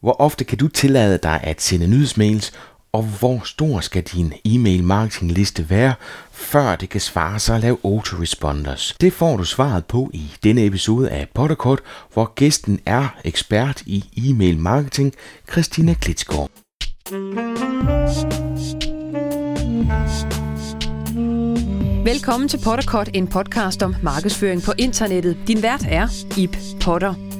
Hvor ofte kan du tillade dig at sende nyhedsmails, og hvor stor skal din e-mail marketing liste være, før det kan svare sig at lave autoresponders? Det får du svaret på i denne episode af Potterkort, hvor gæsten er ekspert i e-mail marketing, Christina Klitsgaard. Velkommen til Potterkort, en podcast om markedsføring på internettet. Din vært er Ip Potter.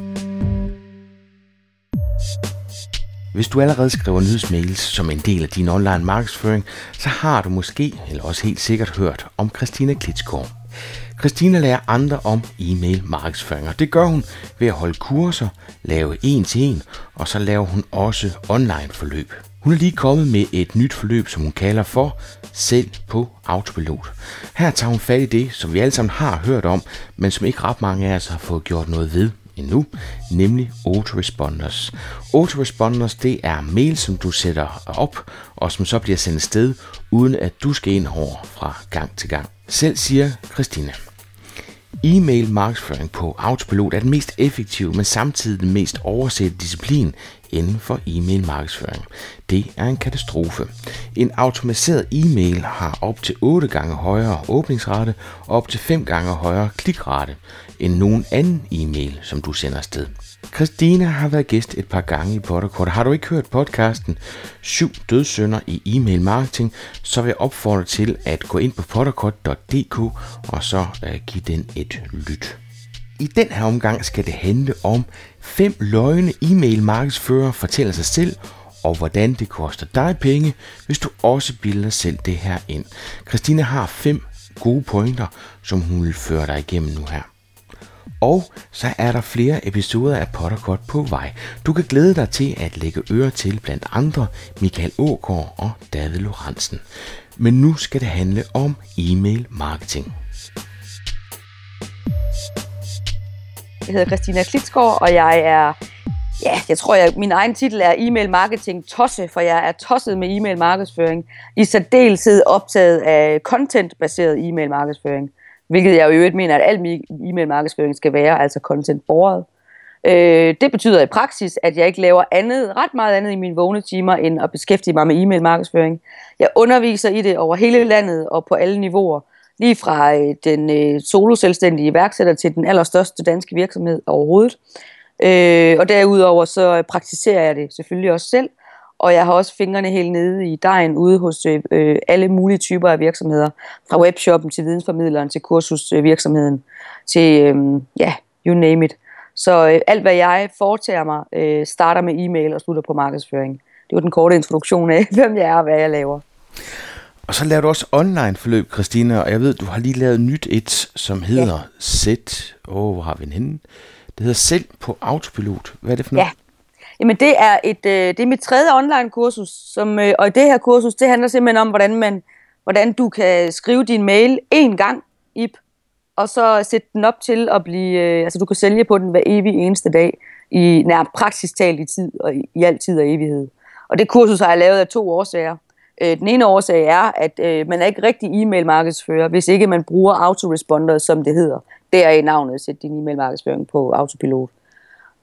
Hvis du allerede skriver nyhedsmails som en del af din online markedsføring, så har du måske, eller også helt sikkert hørt om Christina Klitsgaard. Christina lærer andre om e-mail markedsføring, og det gør hun ved at holde kurser, lave en til en, og så laver hun også online forløb. Hun er lige kommet med et nyt forløb, som hun kalder for Selv på Autopilot. Her tager hun fat i det, som vi alle sammen har hørt om, men som ikke ret mange af os har fået gjort noget ved endnu, nemlig autoresponders. Autoresponders, det er mail, som du sætter op, og som så bliver sendt sted, uden at du skal ind over fra gang til gang. Selv siger Christina. E-mail markedsføring på autopilot er den mest effektive, men samtidig den mest oversette disciplin inden for e-mail markedsføring. Det er en katastrofe. En automatiseret e-mail har op til 8 gange højere åbningsrate og op til 5 gange højere klikrate end nogen anden e-mail, som du sender sted. Christina har været gæst et par gange i Potterkort. Har du ikke hørt podcasten 7 dødssynder i e-mail marketing, så vil jeg opfordre til at gå ind på potterkort.dk og så øh, give den et lyt. I den her omgang skal det handle om fem løgne e-mail markedsfører fortæller sig selv, og hvordan det koster dig penge, hvis du også bilder selv det her ind. Christina har fem gode pointer, som hun vil føre dig igennem nu her. Og så er der flere episoder af Potterkort på vej. Du kan glæde dig til at lægge øre til blandt andre Michael Ågaard og David Lorentzen. Men nu skal det handle om e-mail marketing. Jeg hedder Christina Klitsgaard, og jeg er, ja, jeg tror, jeg, min egen titel er e-mail marketing tosse, for jeg er tosset med e-mail markedsføring. I særdeleshed optaget af content-baseret e-mail markedsføring, hvilket jeg jo øvrigt mener, at al e-mail markedsføring skal være, altså content-bordet. Øh, det betyder i praksis, at jeg ikke laver andet, ret meget andet i mine vågne timer, end at beskæftige mig med e-mail markedsføring. Jeg underviser i det over hele landet og på alle niveauer lige fra øh, den øh, solo-selvstændige iværksætter til den allerstørste danske virksomhed overhovedet. Øh, og derudover så praktiserer jeg det selvfølgelig også selv, og jeg har også fingrene helt nede i dejen ude hos øh, øh, alle mulige typer af virksomheder, fra webshoppen til vidensformidleren til kursusvirksomheden til, øh, ja, you name it. Så øh, alt hvad jeg foretager mig, øh, starter med e-mail og slutter på markedsføring. Det var den korte introduktion af, hvem jeg er og hvad jeg laver. Og så laver du også online forløb, Christina, og jeg ved, du har lige lavet nyt et, som hedder ja. Sæt. Åh, oh, hvor har vi den henne? Det hedder Selv på Autopilot. Hvad er det for noget? Ja. Jamen, det er, et, øh, det er mit tredje online kursus, som, øh, og det her kursus, det handler simpelthen om, hvordan, man, hvordan du kan skrive din mail én gang, Ip, og så sætte den op til at blive, øh, altså du kan sælge på den hver evig eneste dag, i nær praktisk talt i tid, og i, i altid og evighed. Og det kursus har jeg lavet af to årsager. Øh, den ene årsag er, at øh, man er ikke rigtig e-mail markedsfører, hvis ikke man bruger autoresponder, som det hedder. Det er i navnet, sæt din e-mail markedsføring på autopilot. Øh,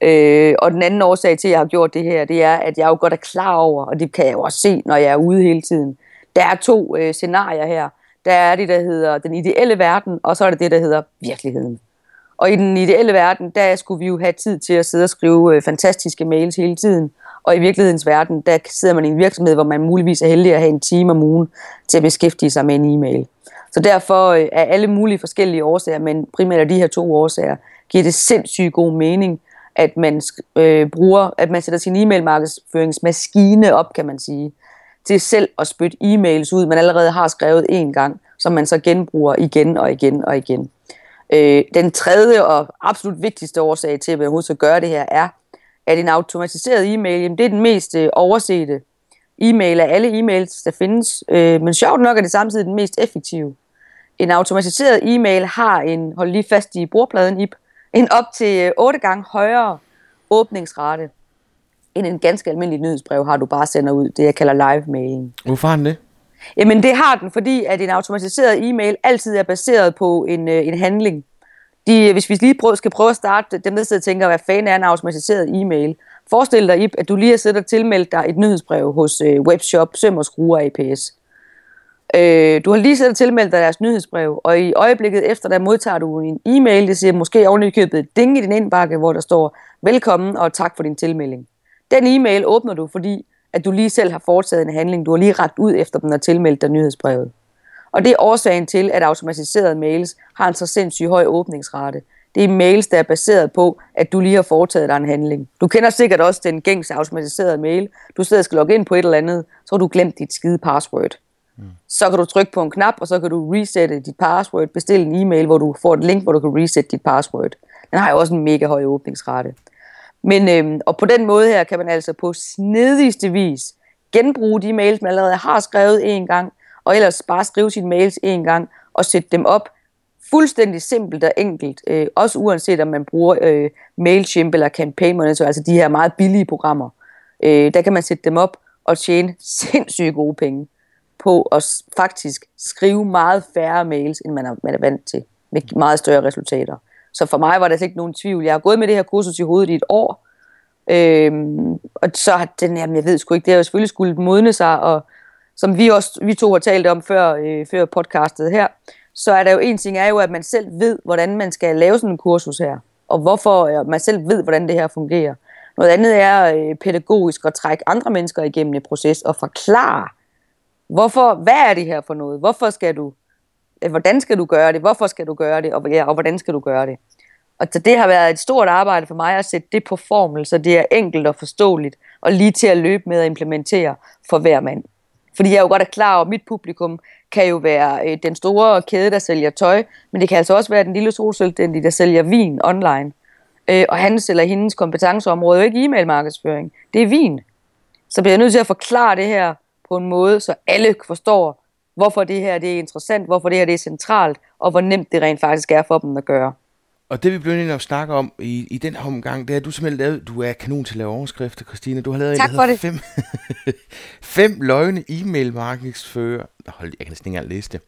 Øh, og den anden årsag til, at jeg har gjort det her, det er, at jeg jo godt er klar over, og det kan jeg jo også se, når jeg er ude hele tiden. Der er to øh, scenarier her. Der er det, der hedder den ideelle verden, og så er det det, der hedder virkeligheden. Og i den ideelle verden, der skulle vi jo have tid til at sidde og skrive øh, fantastiske mails hele tiden. Og i virkelighedens verden, der sidder man i en virksomhed, hvor man muligvis er heldig at have en time om ugen til at beskæftige sig med en e-mail. Så derfor øh, er alle mulige forskellige årsager, men primært af de her to årsager, giver det sindssygt god mening, at man øh, bruger, at man sætter sin e-mail markedsføringsmaskine op, kan man sige, til selv at spytte e-mails ud, man allerede har skrevet en gang, som man så genbruger igen og igen og igen. Øh, den tredje og absolut vigtigste årsag til, at man overhovedet skal gøre det her, er, at en automatiseret e-mail, jamen det er den mest øh, oversete e-mail af alle e-mails, der findes. Øh, men sjovt nok er det samtidig den mest effektive. En automatiseret e-mail har en, hold lige fast i bordpladen, IP, en op til 8 øh, gange højere åbningsrate end en ganske almindelig nyhedsbrev har du bare sender ud, det jeg kalder live-mailen. Hvorfor har den det? Jamen det har den, fordi at en automatiseret e-mail altid er baseret på en, øh, en handling. de, hvis vi lige prøver, skal prøve at starte, dem der sidder og tænker, hvad fanden er en automatiseret e-mail? Forestil dig, at du lige har siddet og tilmeldt dig et nyhedsbrev hos øh, webshop Søm og Skruer APS. Øh, du har lige siddet og tilmeldt dig deres nyhedsbrev, og i øjeblikket efter, der modtager du en e-mail, det siger måske ovenikøbet købet ding i din indbakke, hvor der står, velkommen og tak for din tilmelding. Den e-mail åbner du, fordi at du lige selv har foretaget en handling. Du har lige ragt ud efter den og tilmeldt dig nyhedsbrevet. Og det er årsagen til, at automatiserede mails har en så sindssygt høj åbningsrate. Det er mails, der er baseret på, at du lige har foretaget dig en handling. Du kender sikkert også den gængse automatiserede mail. Du sidder og skal logge ind på et eller andet, så har du glemt dit skide password. Mm. Så kan du trykke på en knap, og så kan du resette dit password, bestille en e-mail, hvor du får et link, hvor du kan resette dit password. Den har jo også en mega høj åbningsrate. Men, øhm, og på den måde her kan man altså på snedigste vis genbruge de mails, man allerede har skrevet en gang, og ellers bare skrive sine mails en gang og sætte dem op fuldstændig simpelt og enkelt, øh, også uanset om man bruger øh, MailChimp eller Campaign Monitor, altså de her meget billige programmer. Øh, der kan man sætte dem op og tjene sindssygt gode penge på at faktisk skrive meget færre mails, end man er, man er vant til, med meget større resultater. Så for mig var der slet ikke nogen tvivl. Jeg har gået med det her kursus i hovedet i et år, øhm, og så har den, jamen jeg ved sgu ikke, det har jo selvfølgelig skulle modne sig, og som vi også vi to har talt om før, øh, før podcastet her, så er der jo en ting er jo, at man selv ved, hvordan man skal lave sådan en kursus her, og hvorfor øh, man selv ved, hvordan det her fungerer. Noget andet er øh, pædagogisk at trække andre mennesker igennem en proces og forklare, hvorfor, hvad er det her for noget? Hvorfor skal du, øh, hvordan skal du gøre det? Hvorfor skal du gøre det? Og, ja, og hvordan skal du gøre det? Og så det har været et stort arbejde for mig at sætte det på formel, så det er enkelt og forståeligt, og lige til at løbe med at implementere for hver mand. Fordi jeg er jo godt er klar over, at mit publikum kan jo være øh, den store kæde, der sælger tøj, men det kan altså også være den lille solselvstændige, der sælger vin online. Øh, og hans eller hendes kompetenceområde er jo ikke e-mail markedsføring, det er vin. Så bliver jeg nødt til at forklare det her på en måde, så alle forstår, hvorfor det her det er interessant, hvorfor det her det er centralt, og hvor nemt det rent faktisk er for dem at gøre. Og det vi blev nødt at snakke om i, i den her omgang, det er, at du simpelthen lavet, du er kanon til at lave overskrifter, Christina. Du har lavet tak en, der hedder fem, fem løgne e-mail markedsfører. Hold, jeg kan næsten ikke engang læse det.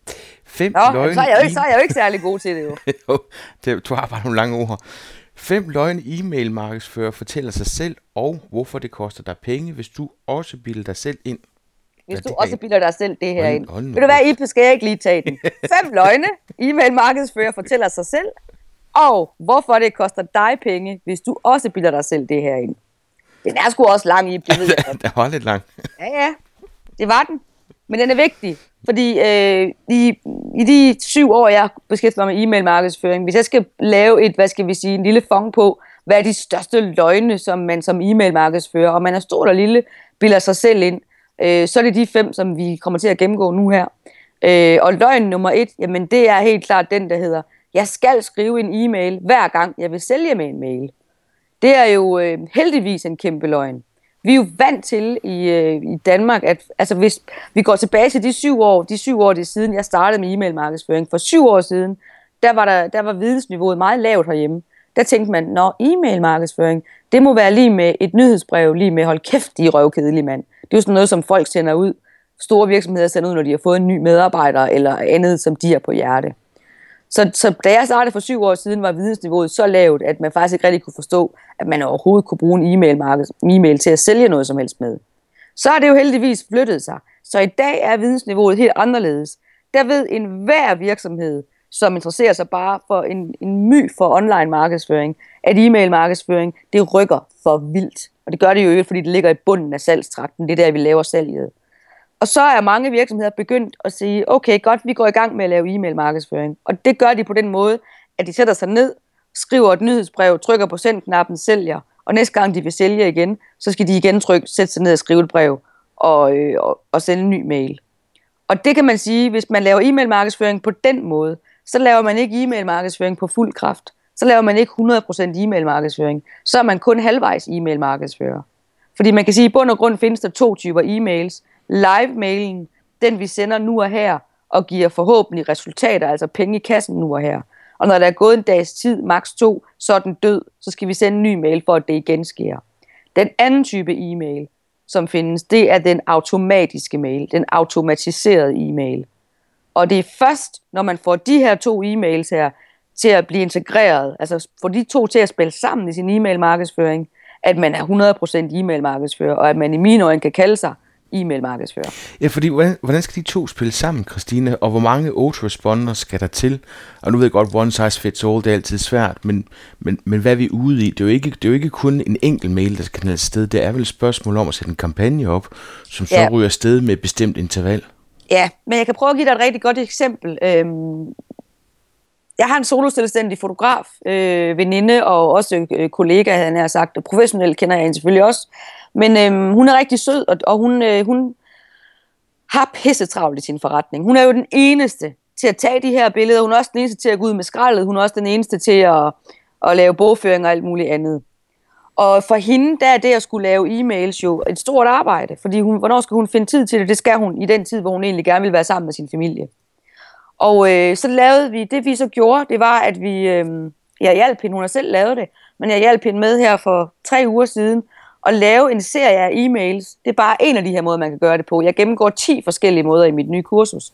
Fem Nå, løgne så er, jeg jo ikke, så er jeg jo ikke særlig god til det jo. jo det, du har bare nogle lange ord. Fem løgne e-mail markedsfører fortæller sig selv, og hvorfor det koster dig penge, hvis du også bilder dig selv ind. Hvis du også bilder dig selv det her ind. Ved du hvad, Ippe, skal jeg ikke lige tage den? Fem løgne e-mail markedsfører fortæller sig selv, og hvorfor det koster dig penge, hvis du også bilder dig selv det her ind. Den er sgu også lang, i det ved jeg. den var lidt lang. Ja, ja, det var den. Men den er vigtig, fordi øh, i, i de syv år, jeg beskæftiger mig med e-mail markedsføring, hvis jeg skal lave et, hvad skal vi sige, en lille fong på, hvad er de største løgne, som man som e-mail markedsfører, og man er stor og lille, bilder sig selv ind, øh, så er det de fem, som vi kommer til at gennemgå nu her. Øh, og løgn nummer et, jamen det er helt klart den, der hedder, jeg skal skrive en e-mail hver gang, jeg vil sælge med en mail. Det er jo øh, heldigvis en kæmpe løgn. Vi er jo vant til i, øh, i Danmark, at altså hvis vi går tilbage til de syv år, de syv år det siden, jeg startede med e-mail markedsføring, for syv år siden, der var, der, der var vidensniveauet meget lavt herhjemme. Der tænkte man, når e-mail markedsføring, det må være lige med et nyhedsbrev, lige med hold kæft, de røvkedelige mand. Det er jo sådan noget, som folk sender ud, store virksomheder sender ud, når de har fået en ny medarbejder, eller andet, som de har på hjerte. Så, så da jeg startede for syv år siden, var vidensniveauet så lavt, at man faktisk ikke rigtig kunne forstå, at man overhovedet kunne bruge en e-mail, e-mail til at sælge noget som helst med. Så har det jo heldigvis flyttet sig. Så i dag er vidensniveauet helt anderledes. Der ved enhver virksomhed, som interesserer sig bare for en, en my for online markedsføring, at e-mail markedsføring, det rykker for vildt. Og det gør det jo ikke, fordi det ligger i bunden af salgstrakten. Det er der, vi laver salget. Og så er mange virksomheder begyndt at sige, okay, godt, vi går i gang med at lave e-mail markedsføring. Og det gør de på den måde, at de sætter sig ned, skriver et nyhedsbrev, trykker på send-knappen, sælger. Og næste gang de vil sælge igen, så skal de igen trykke, sætte sig ned og skrive et brev og, øh, og, og sende en ny mail. Og det kan man sige, hvis man laver e-mail markedsføring på den måde, så laver man ikke e-mail markedsføring på fuld kraft. Så laver man ikke 100% e-mail markedsføring. Så er man kun halvvejs e-mail markedsfører. Fordi man kan sige, at i bund og grund findes der to typer e-mails. Live-mailen, den vi sender nu og her, og giver forhåbentlig resultater, altså penge i kassen nu og her. Og når der er gået en dags tid, maks to, så er den død, så skal vi sende en ny mail for, at det igen sker. Den anden type e-mail, som findes, det er den automatiske mail, den automatiserede e-mail. Og det er først, når man får de her to e-mails her, til at blive integreret, altså få de to til at spille sammen i sin e-mail markedsføring, at man er 100% e-mail markedsfører, og at man i mine øjne kan kalde sig e-mail markedsfører. Ja, fordi hvordan, hvordan skal de to spille sammen, Christine? Og hvor mange autoresponder skal der til? Og nu ved jeg godt, one size fits all, det er altid svært, men, men, men hvad er vi ude i? Det er, jo ikke, det er jo ikke kun en enkelt mail, der skal knalde sted. Det er vel et spørgsmål om at sætte en kampagne op, som så ja. ryger sted med et bestemt interval. Ja, men jeg kan prøve at give dig et rigtig godt eksempel. Øhm, jeg har en soloselvstændig fotograf, øh, veninde og også øh, kollega, han har sagt. Og professionelt kender jeg hende selvfølgelig også. Men øh, hun er rigtig sød, og, og hun, øh, hun har pisse travlt i sin forretning. Hun er jo den eneste til at tage de her billeder. Hun er også den eneste til at gå ud med skraldet. Hun er også den eneste til at, at lave bogføring og alt muligt andet. Og for hende, der er det at skulle lave e-mails jo et stort arbejde, fordi hun, hvornår skal hun finde tid til det? Det skal hun i den tid, hvor hun egentlig gerne vil være sammen med sin familie. Og øh, så lavede vi, det vi så gjorde, det var, at vi, øh, jeg hjalp hende, hun har selv lavet det, men jeg hjalp hende med her for tre uger siden, at lave en serie af e-mails. Det er bare en af de her måder, man kan gøre det på. Jeg gennemgår 10 forskellige måder i mit nye kursus.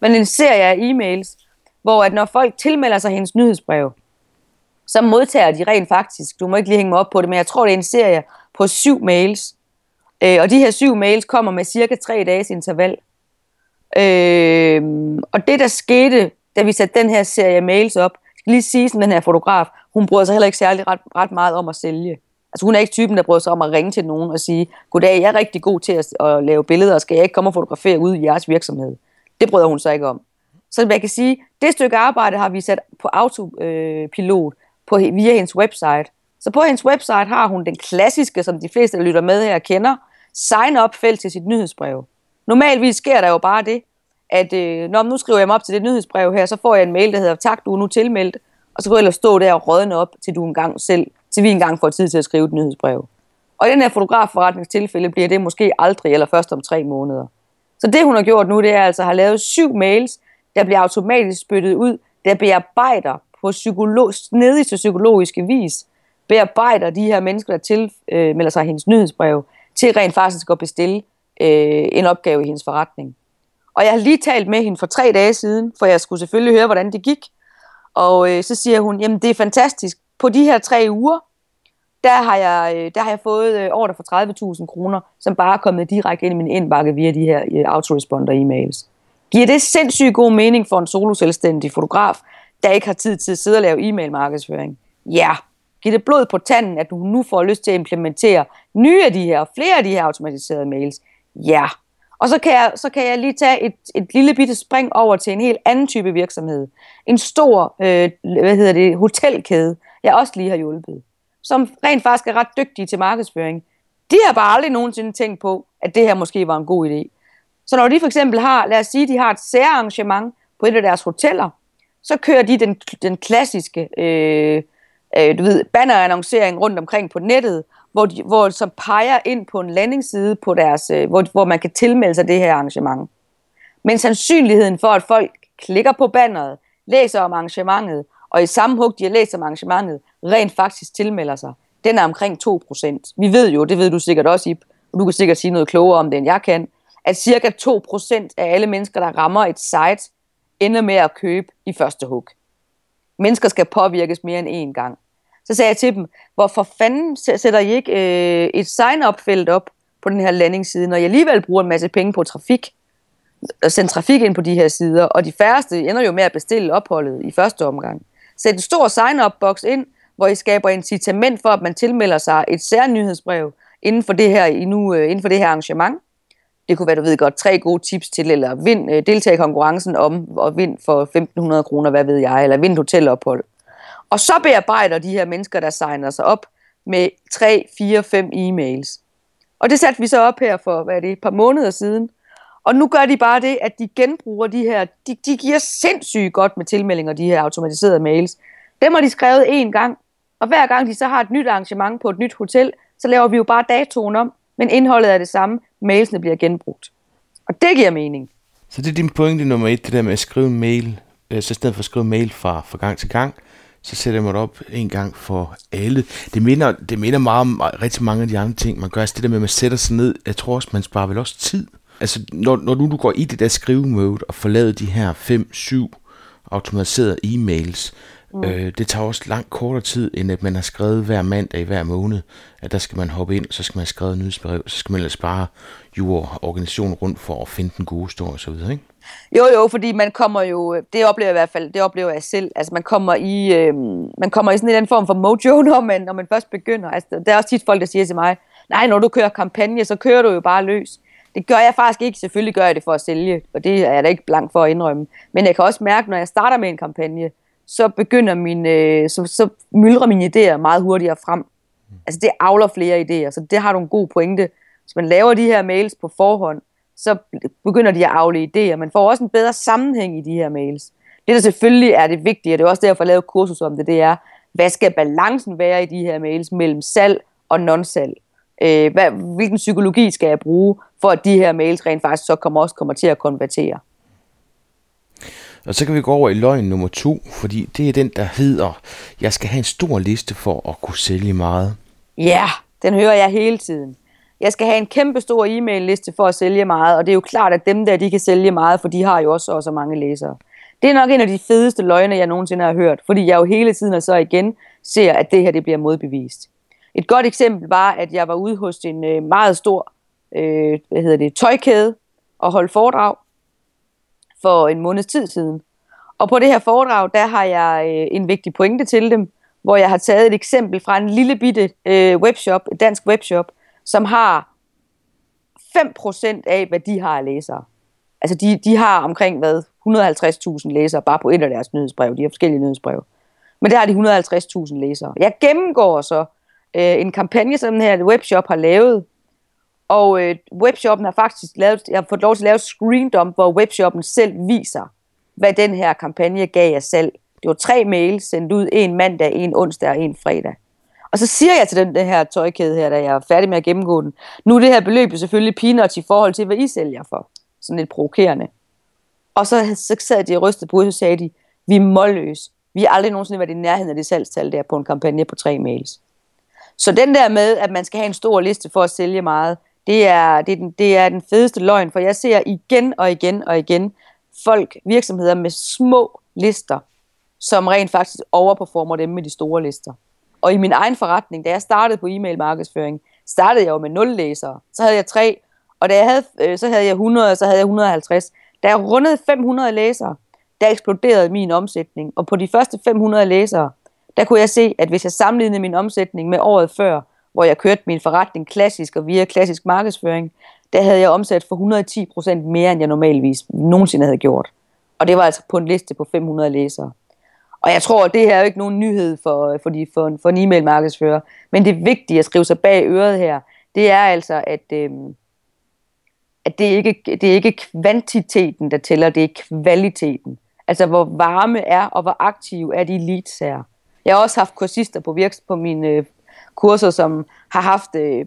Men en serie af e-mails, hvor at når folk tilmelder sig hendes nyhedsbrev, så modtager de rent faktisk, du må ikke lige hænge mig op på det, men jeg tror, det er en serie på syv mails. Øh, og de her syv mails kommer med cirka tre dages interval. Øh, og det, der skete, da vi satte den her serie mails op, skal lige sige, sådan den her fotograf, hun bryder sig heller ikke særlig ret, ret meget om at sælge. Altså hun er ikke typen, der bryder sig om at ringe til nogen og sige, goddag, jeg er rigtig god til at, at lave billeder, og skal jeg ikke komme og fotografere ud i jeres virksomhed? Det bryder hun sig ikke om. Så jeg kan sige, det stykke arbejde har vi sat på autopilot øh, på, via hendes website. Så på hendes website har hun den klassiske, som de fleste, der lytter med her, kender, sign-up-felt til sit nyhedsbrev. Normalvis sker der jo bare det, at øh, når nu skriver jeg mig op til det nyhedsbrev her, så får jeg en mail, der hedder, tak, du er nu tilmeldt, og så kan jeg ellers stå der og rådne op, til du engang selv, til vi engang får tid til at skrive et nyhedsbrev. Og i den her fotografforretningstilfælde bliver det måske aldrig, eller først om tre måneder. Så det, hun har gjort nu, det er altså at have lavet syv mails, der bliver automatisk spyttet ud, der bearbejder på psykolog, snedig til psykologiske vis, bearbejder de her mennesker, der tilmelder øh, sig hendes nyhedsbrev, til rent faktisk at bestille øh, en opgave i hendes forretning. Og jeg har lige talt med hende for tre dage siden, for jeg skulle selvfølgelig høre, hvordan det gik. Og øh, så siger hun, jamen det er fantastisk. På de her tre uger, der har jeg, øh, der har jeg fået øh, ordre for 30.000 kroner, som bare er kommet direkte ind i min indbakke via de her øh, autoresponder-emails. Giver det sindssygt god mening for en soloselvstændig fotograf, der ikke har tid til at sidde og lave e-mail markedsføring? Ja. Giver det blod på tanden, at du nu får lyst til at implementere nye af de her, flere af de her automatiserede mails? Ja. Og så kan jeg, så kan jeg lige tage et, et lille bitte spring over til en helt anden type virksomhed. En stor øh, hvad hedder det, hotelkæde, jeg også lige har hjulpet, som rent faktisk er ret dygtige til markedsføring. De har bare aldrig nogensinde tænkt på, at det her måske var en god idé. Så når de for eksempel har, lad os sige, de har et særarrangement på et af deres hoteller, så kører de den, den klassiske øh, øh, du ved, bannerannoncering rundt omkring på nettet, hvor, de, hvor som peger ind på en landingsside, på deres, øh, hvor, hvor man kan tilmelde sig det her arrangement. Men sandsynligheden for, at folk klikker på banneret, læser om arrangementet, og i samme hug, de har læst om arrangementet, rent faktisk tilmelder sig, den er omkring 2%. Vi ved jo, det ved du sikkert også, Ip, og du kan sikkert sige noget klogere om det, end jeg kan, at cirka 2% af alle mennesker, der rammer et site, ender med at købe i første hug. Mennesker skal påvirkes mere end én gang. Så sagde jeg til dem, hvorfor fanden sætter I ikke øh, et sign-up-felt op på den her landingsside, når jeg alligevel bruger en masse penge på trafik, og sende trafik ind på de her sider, og de færreste ender jo med at bestille opholdet i første omgang. Sæt en stor sign-up-boks ind, hvor I skaber incitament for, at man tilmelder sig et særnyhedsbrev inden for det her, nu, øh, inden for det her arrangement. Det kunne være, du ved godt, tre gode tips til, eller vind, øh, deltage i konkurrencen om og vind for 1.500 kroner, hvad ved jeg, eller vind hotelophold. Og så bearbejder de her mennesker, der signer sig op med 3, 4, 5 e-mails. Og det satte vi så op her for, hvad er det, et par måneder siden. Og nu gør de bare det, at de genbruger de her, de, de giver sindssygt godt med tilmeldinger, de her automatiserede mails. Dem har de skrevet én gang, og hver gang de så har et nyt arrangement på et nyt hotel, så laver vi jo bare datoen om, men indholdet er det samme, mailsene bliver genbrugt. Og det giver mening. Så det er din pointe nummer et, det der med at skrive mail, øh, så i stedet for at skrive mail fra, fra gang til gang, så sætter jeg mig op en gang for alle. Det minder, det minder meget om rigtig mange af de andre ting, man gør. Altså det der med, at man sætter sig ned, jeg tror også, man sparer vel også tid. Altså når, når nu du går i det der skrivemode og forlader de her 5-7 automatiserede e-mails, Mm. Øh, det tager også langt kortere tid, end at man har skrevet hver mandag i hver måned, at der skal man hoppe ind, så skal man skrive nyhedsbrev, så skal man ellers bare jure organisationen rundt for at finde den gode historie osv., ikke? Jo, jo, fordi man kommer jo, det oplever jeg i hvert fald, det oplever jeg selv, altså man kommer i, øh, man kommer i sådan en anden form for mojo, når man, når man først begynder. Altså, der er også tit folk, der siger til mig, nej, når du kører kampagne, så kører du jo bare løs. Det gør jeg faktisk ikke. Selvfølgelig gør jeg det for at sælge, og det er jeg da ikke blank for at indrømme. Men jeg kan også mærke, når jeg starter med en kampagne, så begynder min, øh, så, så myldrer mine idéer meget hurtigere frem. Altså det avler flere idéer, så det har du en god pointe. Hvis man laver de her mails på forhånd, så begynder de at afle idéer. Man får også en bedre sammenhæng i de her mails. Det, der selvfølgelig er det vigtige, og det er også derfor, jeg lavede kursus om det, det er, hvad skal balancen være i de her mails mellem salg og non-salg? Øh, hvad, hvilken psykologi skal jeg bruge, for at de her mails rent faktisk så kommer, også kommer til at konvertere? Og så kan vi gå over i løgn nummer to, fordi det er den, der hedder, jeg skal have en stor liste for at kunne sælge meget. Ja, den hører jeg hele tiden. Jeg skal have en kæmpe stor e-mail-liste for at sælge meget, og det er jo klart, at dem der, de kan sælge meget, for de har jo også så mange læsere. Det er nok en af de fedeste løgne, jeg nogensinde har hørt, fordi jeg jo hele tiden og så igen ser, at det her det bliver modbevist. Et godt eksempel var, at jeg var ude hos en øh, meget stor øh, hvad hedder det, tøjkæde og holdt foredrag for en måneds tid siden. Og på det her foredrag, der har jeg øh, en vigtig pointe til dem, hvor jeg har taget et eksempel fra en lille bitte øh, webshop, et dansk webshop, som har 5% af, hvad de har af læsere. Altså de, de har omkring hvad, 150.000 læsere bare på et af deres nyhedsbrev. De har forskellige nyhedsbrev. Men der har de 150.000 læsere. Jeg gennemgår så øh, en kampagne, som den her webshop har lavet. Og øh, webshoppen har faktisk lavet, jeg har fået lov til at lave et screen dump, hvor webshoppen selv viser, hvad den her kampagne gav jer selv. Det var tre mails sendt ud, en mandag, en onsdag og en fredag. Og så siger jeg til den, den her tøjkæde her, da jeg er færdig med at gennemgå den, nu er det her beløb selvfølgelig peanuts i forhold til, hvad I sælger for. Sådan lidt provokerende. Og så, så sad de og rystede på, og så sagde de, vi er målløse. Vi har aldrig nogensinde været i nærheden af det salgstal der på en kampagne på tre mails. Så den der med, at man skal have en stor liste for at sælge meget, det er, det, er den, det er den fedeste løgn, for jeg ser igen og igen og igen folk, virksomheder med små lister, som rent faktisk overperformer dem med de store lister. Og i min egen forretning, da jeg startede på e-mail markedsføring, startede jeg jo med 0 læsere. Så havde jeg 3, og da jeg havde, øh, så havde jeg 100, og så havde jeg 150. Da jeg rundede 500 læsere, der eksploderede min omsætning. Og på de første 500 læsere, der kunne jeg se, at hvis jeg sammenlignede min omsætning med året før, hvor jeg kørte min forretning klassisk og via klassisk markedsføring, der havde jeg omsat for 110% mere, end jeg normalvis nogensinde havde gjort. Og det var altså på en liste på 500 læsere. Og jeg tror, at det her er jo ikke nogen nyhed for, for, de, for, en, for en e-mail markedsfører, men det vigtige at skrive sig bag øret her, det er altså, at, øh, at det, ikke, det er ikke kvantiteten, der tæller, det er kvaliteten. Altså, hvor varme er, og hvor aktive er de leads her. Jeg har også haft kursister på, virks, på min øh, kurser, som har haft øh,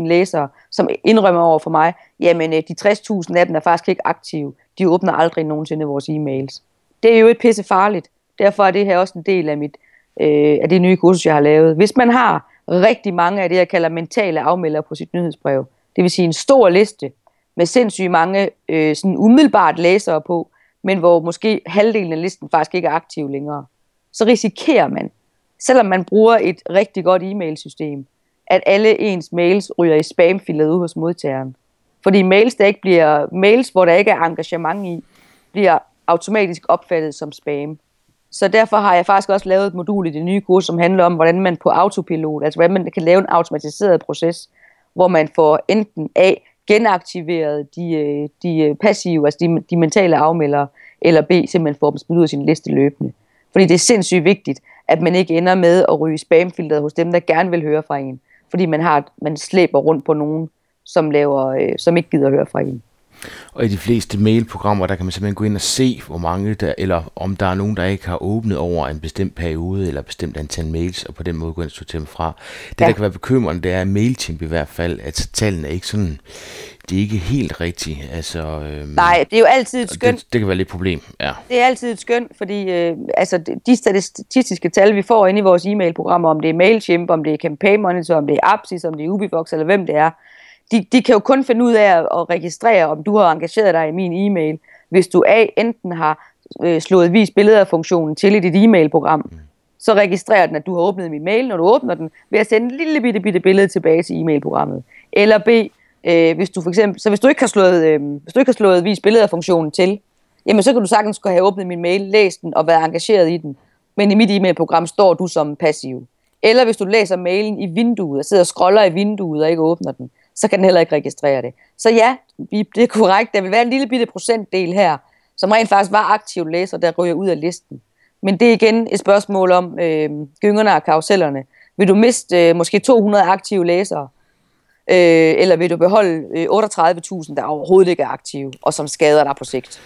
80-100.000 læsere, som indrømmer over for mig, jamen øh, de 60.000 af dem er faktisk ikke aktive. De åbner aldrig nogensinde vores e-mails. Det er jo et pisse farligt. Derfor er det her også en del af, mit, øh, af det nye kursus, jeg har lavet. Hvis man har rigtig mange af det, jeg kalder mentale afmeldere på sit nyhedsbrev, det vil sige en stor liste med sindssygt mange øh, sådan umiddelbart læsere på, men hvor måske halvdelen af listen faktisk ikke er aktiv længere, så risikerer man, selvom man bruger et rigtig godt e-mailsystem, at alle ens mails ryger i spamfilet ud hos modtageren. Fordi mails, der ikke bliver, mails, hvor der ikke er engagement i, bliver automatisk opfattet som spam. Så derfor har jeg faktisk også lavet et modul i det nye kurs, som handler om, hvordan man på autopilot, altså hvordan man kan lave en automatiseret proces, hvor man får enten A, genaktiveret de, øh, de øh, passive, altså de, de mentale afmeldere, eller B, simpelthen får dem smidt ud af sin liste løbende. Fordi det er sindssygt vigtigt, at man ikke ender med at ryge spamfilteret hos dem, der gerne vil høre fra en. Fordi man, har, man slæber rundt på nogen, som, laver, øh, som ikke gider høre fra en. Og i de fleste mailprogrammer, der kan man simpelthen gå ind og se, hvor mange der, eller om der er nogen, der ikke har åbnet over en bestemt periode, eller bestemt antal mails, og på den måde gå ind og sortere dem fra. Det, ja. der kan være bekymrende, det er MailChimp i hvert fald, at tallene er ikke sådan, det er ikke helt rigtigt. Altså, øhm, Nej, det er jo altid et skønt. Det, det kan være lidt problem, ja. Det er altid et skønt, fordi øh, altså, de statistiske tal, vi får ind i vores e-mailprogrammer, om det er MailChimp, om det er Campaign Monitor, om det er Apsis, om det er Ubivox, eller hvem det er, de, de kan jo kun finde ud af at, at registrere, om du har engageret dig i min e-mail, hvis du A, enten har øh, slået vis billeder af funktionen til i dit e-mail-program, mm. så registrerer den, at du har åbnet min mail, når du åbner den, ved at sende et lille bitte, bitte billede tilbage til e-mail-programmet. Eller B, øh, hvis du for eksempel, så hvis du ikke har slået, øh, hvis du ikke har slået vis billeder af funktionen til, jamen så kan du sagtens have åbnet min mail, læst den og været engageret i den. Men i mit e-mailprogram står du som passiv. Eller hvis du læser mailen i vinduet og sidder og scroller i vinduet og ikke åbner den, så kan den heller ikke registrere det. Så ja, det er korrekt. Der vil være en lille bitte procentdel her, som rent faktisk var aktiv læser, der ryger ud af listen. Men det er igen et spørgsmål om øh, gyngerne og karusellerne. Vil du miste øh, måske 200 aktive læsere, øh, eller vil du beholde øh, 38.000, der overhovedet ikke er aktive, og som skader dig på sigt?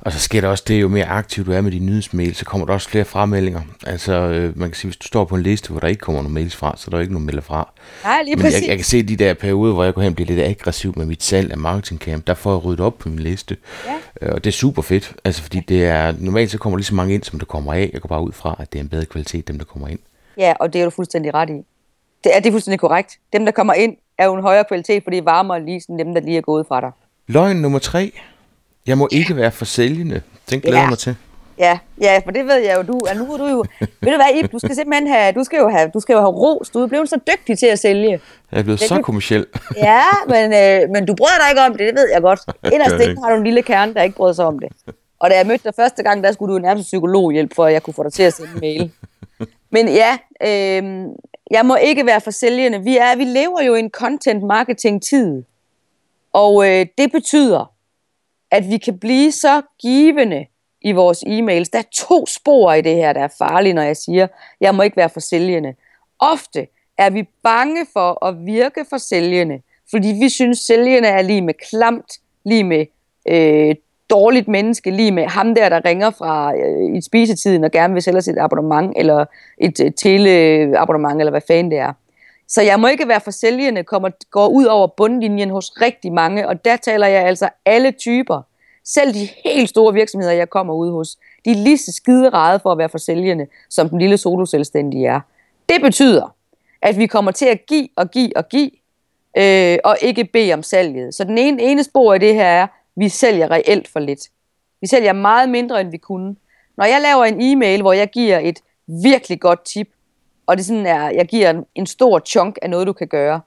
Og så sker der også det, jo mere aktiv du er med din nyhedsmail, så kommer der også flere frameldinger. Altså, øh, man kan sige, hvis du står på en liste, hvor der ikke kommer nogen mails fra, så er der ikke nogen melder fra. Nej, lige Men præcis. jeg, jeg, kan se de der perioder, hvor jeg går hen og bliver lidt aggressiv med mit salg af marketingcamp, der får jeg ryddet op på min liste. Ja. Øh, og det er super fedt, altså fordi det er, normalt så kommer lige så mange ind, som der kommer af. Jeg går bare ud fra, at det er en bedre kvalitet, dem der kommer ind. Ja, og det er du fuldstændig ret i. Det er, det er fuldstændig korrekt. Dem, der kommer ind, er jo en højere kvalitet, fordi det er varmere lige sådan dem, der lige er gået fra dig. Løgn nummer tre. Jeg må ikke være for sælgende. Den glæder Ja. mig til. Ja, ja, for det ved jeg jo, du, at nu er du jo, ved du hvad, Ib, du skal simpelthen have, du skal jo have, du skal jo have ros, du er blevet så dygtig til at sælge. Jeg er blevet Jeg så kommersiel. Ja, men, øh, men du bryder dig ikke om det, det ved jeg godt. Jeg inde har du en lille kerne, der ikke bryder sig om det. Og da jeg mødte dig første gang, der skulle du nærmest psykologhjælp, for at jeg kunne få dig til at sende en mail. Men ja, øh, jeg må ikke være for sælgende. Vi, er, vi lever jo i en content marketing tid. Og øh, det betyder, at vi kan blive så givende i vores e-mails. Der er to spor i det her, der er farlige, når jeg siger, jeg må ikke være for sælgende. Ofte er vi bange for at virke for sælgende, fordi vi synes, sælgende er lige med klamt, lige med øh, dårligt menneske, lige med ham der, der ringer fra øh, i spisetiden og gerne vil sælge os et abonnement, eller et øh, teleabonnement, eller hvad fanden det er. Så jeg må ikke være for sælgende, kommer, går ud over bundlinjen hos rigtig mange, og der taler jeg altså alle typer. Selv de helt store virksomheder, jeg kommer ud hos, de er lige så skide rede for at være for sælgende, som den lille soloselvstændige er. Det betyder, at vi kommer til at give og give og give, øh, og ikke bede om salget. Så den ene, ene spor i det her er, at vi sælger reelt for lidt. Vi sælger meget mindre, end vi kunne. Når jeg laver en e-mail, hvor jeg giver et virkelig godt tip, og det sådan er, jeg giver en, en stor chunk af noget, du kan gøre,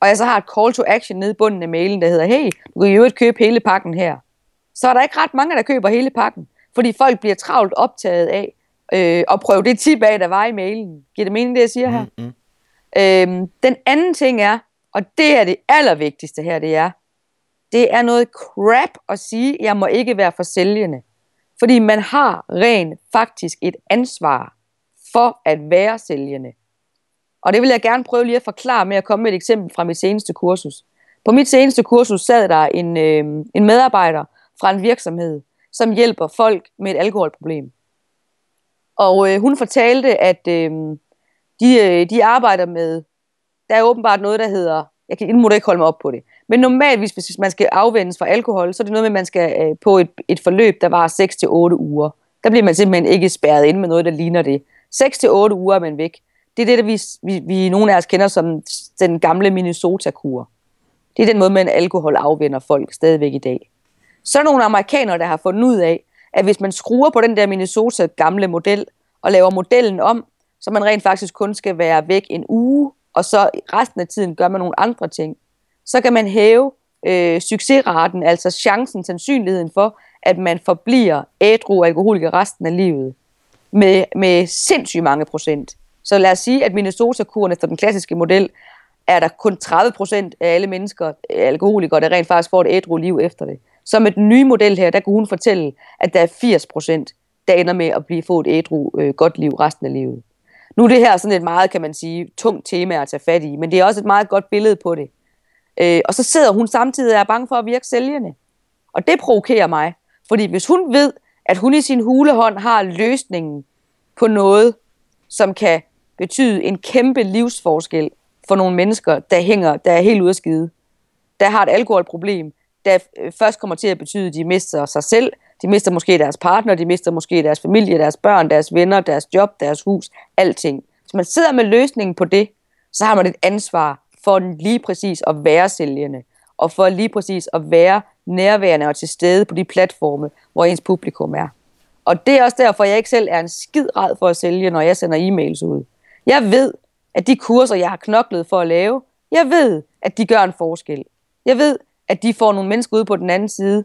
og jeg så har et call to action nede i bunden af mailen, der hedder, hey, du kan jo ikke købe hele pakken her. Så er der ikke ret mange, der køber hele pakken, fordi folk bliver travlt optaget af øh, at prøve det tip af, der var i mailen. Giver det mening, det jeg siger her? Mm-hmm. Øhm, den anden ting er, og det er det allervigtigste her, det er, det er noget crap at sige, jeg må ikke være for sælgende. Fordi man har rent faktisk et ansvar for at være sælgende. Og det vil jeg gerne prøve lige at forklare med at komme med et eksempel fra mit seneste kursus. På mit seneste kursus sad der en, øh, en medarbejder fra en virksomhed, som hjælper folk med et alkoholproblem. Og øh, hun fortalte, at øh, de, øh, de arbejder med, der er åbenbart noget, der hedder, jeg kan, nu må ikke holde mig op på det, men normalt, hvis, hvis man skal afvendes fra alkohol, så er det noget med, at man skal øh, på et, et forløb, der var 6-8 uger. Der bliver man simpelthen ikke spærret ind med noget, der ligner det. 6 til 8 uger er man væk. Det er det, der vi, vi, vi nogle af os kender som den gamle Minnesota-kur. Det er den måde, man alkohol afvender folk stadigvæk i dag. Så er der nogle amerikanere, der har fundet ud af, at hvis man skruer på den der Minnesota gamle model, og laver modellen om, så man rent faktisk kun skal være væk en uge, og så resten af tiden gør man nogle andre ting, så kan man hæve øh, succesraten, altså chancen, sandsynligheden for, at man forbliver ædru alkoholiker resten af livet, med, med sindssygt mange procent. Så lad os sige, at Minnesota-kuren efter den klassiske model, er der kun 30 procent af alle mennesker, øh, alkoholikere, der rent faktisk får et ædru liv efter det. Så med den nye model her, der kunne hun fortælle, at der er 80 procent, der ender med at blive få et ædru øh, godt liv resten af livet. Nu er det her sådan et meget, kan man sige, tungt tema at tage fat i, men det er også et meget godt billede på det. Øh, og så sidder hun samtidig og er bange for at virke sælgende. Og det provokerer mig, fordi hvis hun ved, at hun i sin hulehånd har løsningen på noget, som kan betyde en kæmpe livsforskel for nogle mennesker, der hænger, der er helt ude af skide, der har et alkoholproblem, der øh, først kommer til at betyde, at de mister sig selv, de mister måske deres partner, de mister måske deres familie, deres børn, deres venner, deres job, deres hus, alting. Hvis man sidder med løsningen på det, så har man et ansvar for lige præcis at være sælgende, og for lige præcis at være nærværende og til stede på de platforme, hvor ens publikum er. Og det er også derfor, jeg ikke selv er en skidrad for at sælge, når jeg sender e-mails ud. Jeg ved, at de kurser, jeg har knoklet for at lave, jeg ved, at de gør en forskel. Jeg ved, at de får nogle mennesker ud på den anden side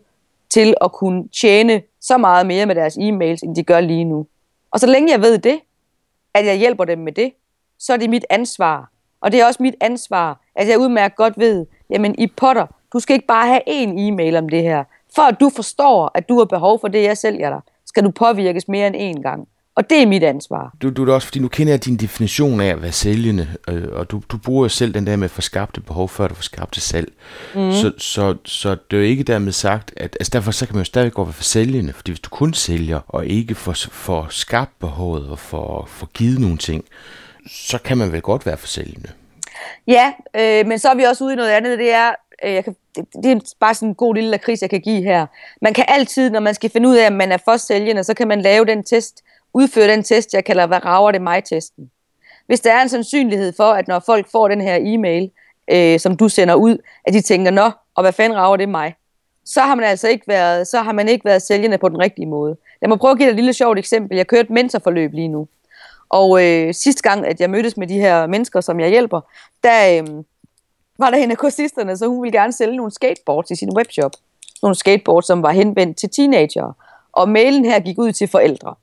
til at kunne tjene så meget mere med deres e-mails, end de gør lige nu. Og så længe jeg ved det, at jeg hjælper dem med det, så er det mit ansvar. Og det er også mit ansvar, at jeg udmærket godt ved, jamen i Potter, du skal ikke bare have én e-mail om det her. For at du forstår, at du har behov for det, jeg sælger dig, skal du påvirkes mere end én gang. Og det er mit ansvar. Du, du er også, fordi nu kender jeg din definition af at være sælgende, øh, og du, du bruger selv den der med at få skabt et behov, før du får skabt det selv. Mm. Så, så, så det er jo ikke dermed sagt, at altså derfor så kan man jo stadig gå være for sælgende, fordi hvis du kun sælger, og ikke får, får skabt behovet, og får, får givet nogle ting, så kan man vel godt være for sælgende. Ja, øh, men så er vi også ude i noget andet, det er, øh, jeg kan, det, det er bare sådan en god lille lakrids, jeg kan give her. Man kan altid, når man skal finde ud af, om man er for sælgende, så kan man lave den test, udføre den test, jeg kalder, hvad rager det mig-testen. Hvis der er en sandsynlighed for, at når folk får den her e-mail, øh, som du sender ud, at de tænker, nå, og hvad fanden rager det mig? Så har man altså ikke været, så har man ikke været sælgende på den rigtige måde. Lad mig prøve at give dig et lille sjovt eksempel. Jeg kører et mentorforløb lige nu. Og øh, sidste gang, at jeg mødtes med de her mennesker, som jeg hjælper, der øh, var der en af kursisterne, så hun ville gerne sælge nogle skateboards i sin webshop. Nogle skateboards, som var henvendt til teenager. Og mailen her gik ud til forældre.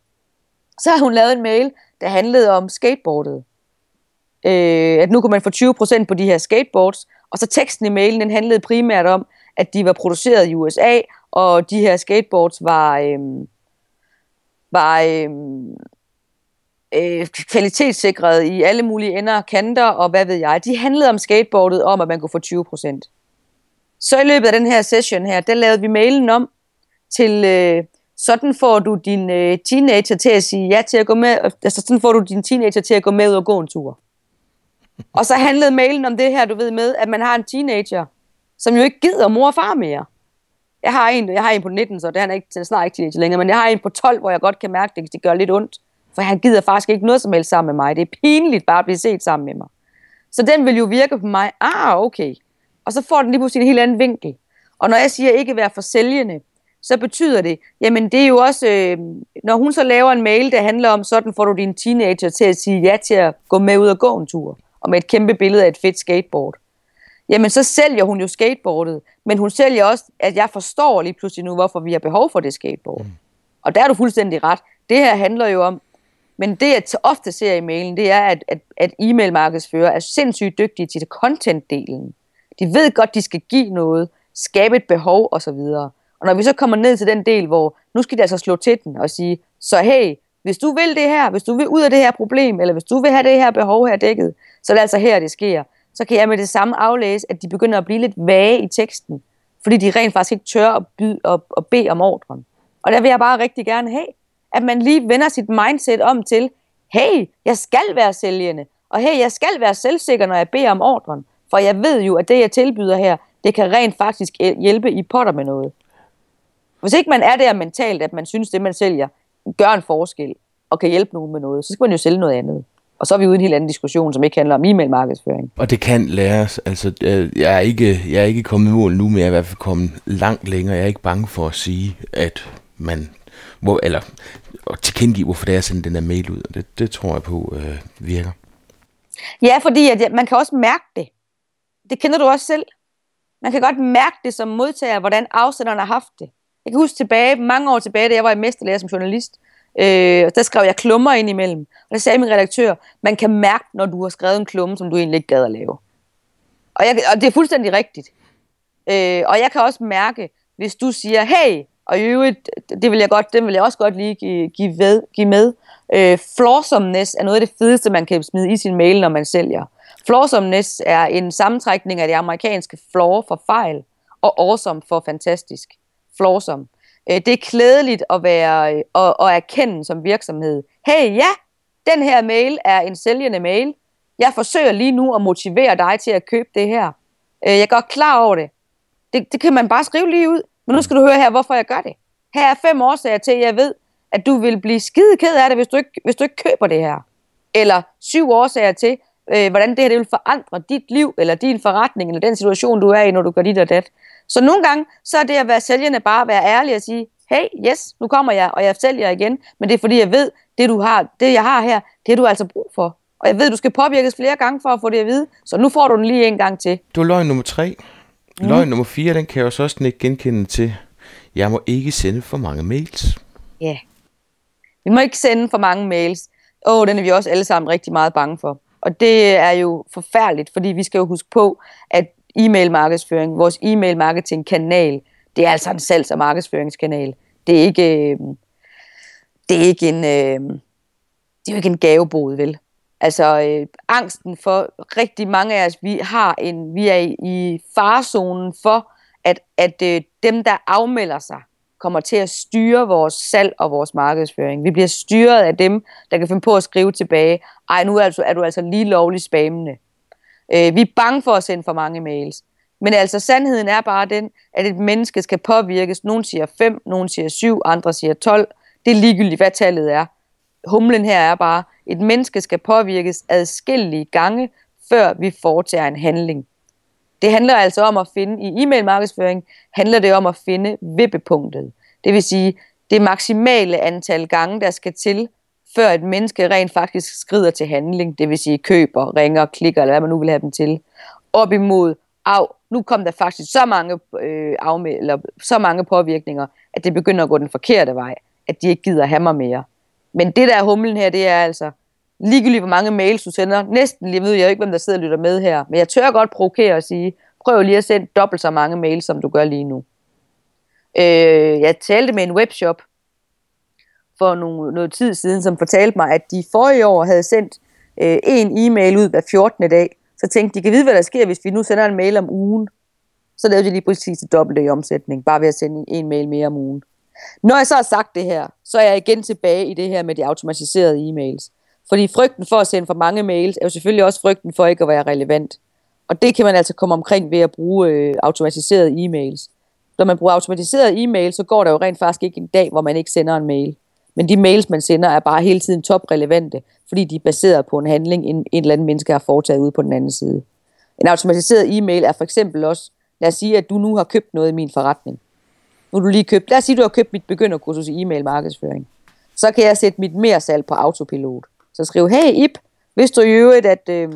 Så har hun lavet en mail, der handlede om skateboardet. Øh, at nu kunne man få 20% på de her skateboards. Og så teksten i mailen, den handlede primært om, at de var produceret i USA, og de her skateboards var, øh, var øh, øh, kvalitetssikret i alle mulige ender og kanter, og hvad ved jeg. De handlede om skateboardet, om at man kunne få 20%. Så i løbet af den her session her, der lavede vi mailen om til, øh, sådan får du din øh, teenager til at sige ja til at gå med, altså sådan får du din teenager til at gå med ud og gå en tur. Og så handlede mailen om det her, du ved med, at man har en teenager, som jo ikke gider mor og far mere. Jeg har en, jeg har en på 19, så det er han ikke, snart ikke teenager længere, men jeg har en på 12, hvor jeg godt kan mærke, at det gør lidt ondt. For han gider faktisk ikke noget som helst sammen med mig. Det er pinligt bare at blive set sammen med mig. Så den vil jo virke på mig. Ah, okay. Og så får den lige pludselig en helt anden vinkel. Og når jeg siger ikke være for sælgende, så betyder det, jamen det er jo også, øh, når hun så laver en mail, der handler om, sådan får du din teenager til at sige ja til at gå med ud og gå en tur, og med et kæmpe billede af et fedt skateboard. Jamen så sælger hun jo skateboardet, men hun sælger også, at jeg forstår lige pludselig nu, hvorfor vi har behov for det skateboard. Mm. Og der er du fuldstændig ret. Det her handler jo om, men det jeg ofte ser i mailen, det er, at, at, at e-mail-markedsfører er sindssygt dygtige til content-delen. De ved godt, de skal give noget, skabe et behov osv. Og når vi så kommer ned til den del, hvor nu skal de altså slå til den og sige, så hey, hvis du vil det her, hvis du vil ud af det her problem, eller hvis du vil have det her behov her dækket, så er det altså her, det sker. Så kan jeg med det samme aflæse, at de begynder at blive lidt vage i teksten, fordi de rent faktisk ikke tør at, byde, at, at bede om ordren. Og der vil jeg bare rigtig gerne have, at man lige vender sit mindset om til, hey, jeg skal være sælgende, og hey, jeg skal være selvsikker, når jeg beder om ordren, for jeg ved jo, at det, jeg tilbyder her, det kan rent faktisk hjælpe i potter med noget. Hvis ikke man er der mentalt, at man synes, det man sælger gør en forskel, og kan hjælpe nogen med noget, så skal man jo sælge noget andet. Og så er vi ude i en helt anden diskussion, som ikke handler om e-mail markedsføring. Og det kan læres. Altså, øh, jeg er ikke, jeg er ikke kommet i mål nu, men jeg er i hvert fald kommet langt længere. Jeg er ikke bange for at sige, at man hvor, eller og tilkendegive, hvorfor det er at sende den der mail ud. Det, det tror jeg på øh, virker. Ja, fordi at man kan også mærke det. Det kender du også selv. Man kan godt mærke det som modtager, hvordan afsenderen har haft det. Jeg kan huske tilbage, mange år tilbage, da jeg var i mesterlærer som journalist, øh, der skrev jeg klummer ind imellem. Og der sagde min redaktør, man kan mærke, når du har skrevet en klumme, som du egentlig ikke gad at lave. Og, jeg, og det er fuldstændig rigtigt. Øh, og jeg kan også mærke, hvis du siger, hey, og i øvrigt, det vil jeg godt, den vil jeg også godt lige give, give, ved, give med. Øh, flawsomeness er noget af det fedeste, man kan smide i sin mail, når man sælger. Flawsomeness er en sammentrækning af det amerikanske flaw for fejl, og awesome for fantastisk. Flawsome. Øh, det er klædeligt at være øh, og, og erkende som virksomhed. Hey, ja, den her mail er en sælgende mail. Jeg forsøger lige nu at motivere dig til at købe det her. Øh, jeg er godt klar over det. det. Det kan man bare skrive lige ud. Men nu skal du høre her, hvorfor jeg gør det. Her er fem årsager til, at jeg ved, at du vil blive skide ked af det, hvis du ikke, hvis du ikke køber det her. Eller syv årsager til, øh, hvordan det her det vil forandre dit liv, eller din forretning, eller den situation, du er i, når du gør dit og dat. Så nogle gange, så er det at være sælgerne bare at være ærlig og sige, hey, yes, nu kommer jeg, og jeg sælger igen, men det er fordi, jeg ved, det du har, det jeg har her, det har du altså brug for. Og jeg ved, du skal påvirkes flere gange for at få det at vide, så nu får du den lige en gang til. Det var løgn nummer tre. Mm. Løgn nummer fire, den kan jeg også ikke genkende til. Jeg må ikke sende for mange mails. Ja. Yeah. Vi må ikke sende for mange mails. Åh, oh, den er vi også alle sammen rigtig meget bange for. Og det er jo forfærdeligt, fordi vi skal jo huske på, at e-mail markedsføring, vores e-mail marketing kanal, det er altså en salgs- og markedsføringskanal. Det er ikke, øh, det er ikke en, øh, det er jo ikke en gavebod, vel? Altså, øh, angsten for rigtig mange af os, vi har en, vi er i, farzonen for, at, at øh, dem, der afmelder sig, kommer til at styre vores salg og vores markedsføring. Vi bliver styret af dem, der kan finde på at skrive tilbage, ej, nu er, altså, er du altså lige lovlig spammende. Øh, vi er bange for at sende for mange mails. Men altså, sandheden er bare den, at et menneske skal påvirkes. Nogen siger 5, nogen siger 7, andre siger 12. Det er ligegyldigt, hvad tallet er. Humlen her er bare, et menneske skal påvirkes adskillige gange, før vi foretager en handling. Det handler altså om at finde, i e-mail markedsføring, handler det om at finde vippepunktet. Det vil sige, det maksimale antal gange, der skal til, før et menneske rent faktisk skrider til handling, det vil sige køber, ringer, klikker, eller hvad man nu vil have dem til, op imod, af, nu kom der faktisk så mange, øh, afmeld, eller så mange påvirkninger, at det begynder at gå den forkerte vej, at de ikke gider have mig mere. Men det der humlen her, det er altså, ligegyldigt hvor mange mails du sender, næsten lige ved jeg ikke, hvem der sidder og lytter med her, men jeg tør godt provokere og sige, prøv lige at sende dobbelt så mange mails, som du gør lige nu. Øh, jeg talte med en webshop for nogle, noget tid siden, som fortalte mig, at de forrige år havde sendt øh, en e-mail ud hver 14. dag. Så tænkte de, kan vide, hvad der sker, hvis vi nu sender en mail om ugen. Så lavede de lige præcis det dobbelte i omsætning, bare ved at sende en mail mere om ugen. Når jeg så har sagt det her, så er jeg igen tilbage i det her med de automatiserede e-mails. Fordi frygten for at sende for mange mails, er jo selvfølgelig også frygten for ikke at være relevant. Og det kan man altså komme omkring ved at bruge øh, automatiserede e-mails. Når man bruger automatiserede e-mails, så går der jo rent faktisk ikke en dag, hvor man ikke sender en mail. Men de mails, man sender, er bare hele tiden toprelevante, fordi de er baseret på en handling, en, en eller anden menneske har foretaget ude på den anden side. En automatiseret e-mail er for eksempel også, lad os sige, at du nu har købt noget i min forretning. Nu har du lige købt, lad os sige, at du har købt mit begynderkursus i e-mail markedsføring. Så kan jeg sætte mit mere salg på autopilot. Så skriv, hey Ip, hvis du i øvrigt, at, øh,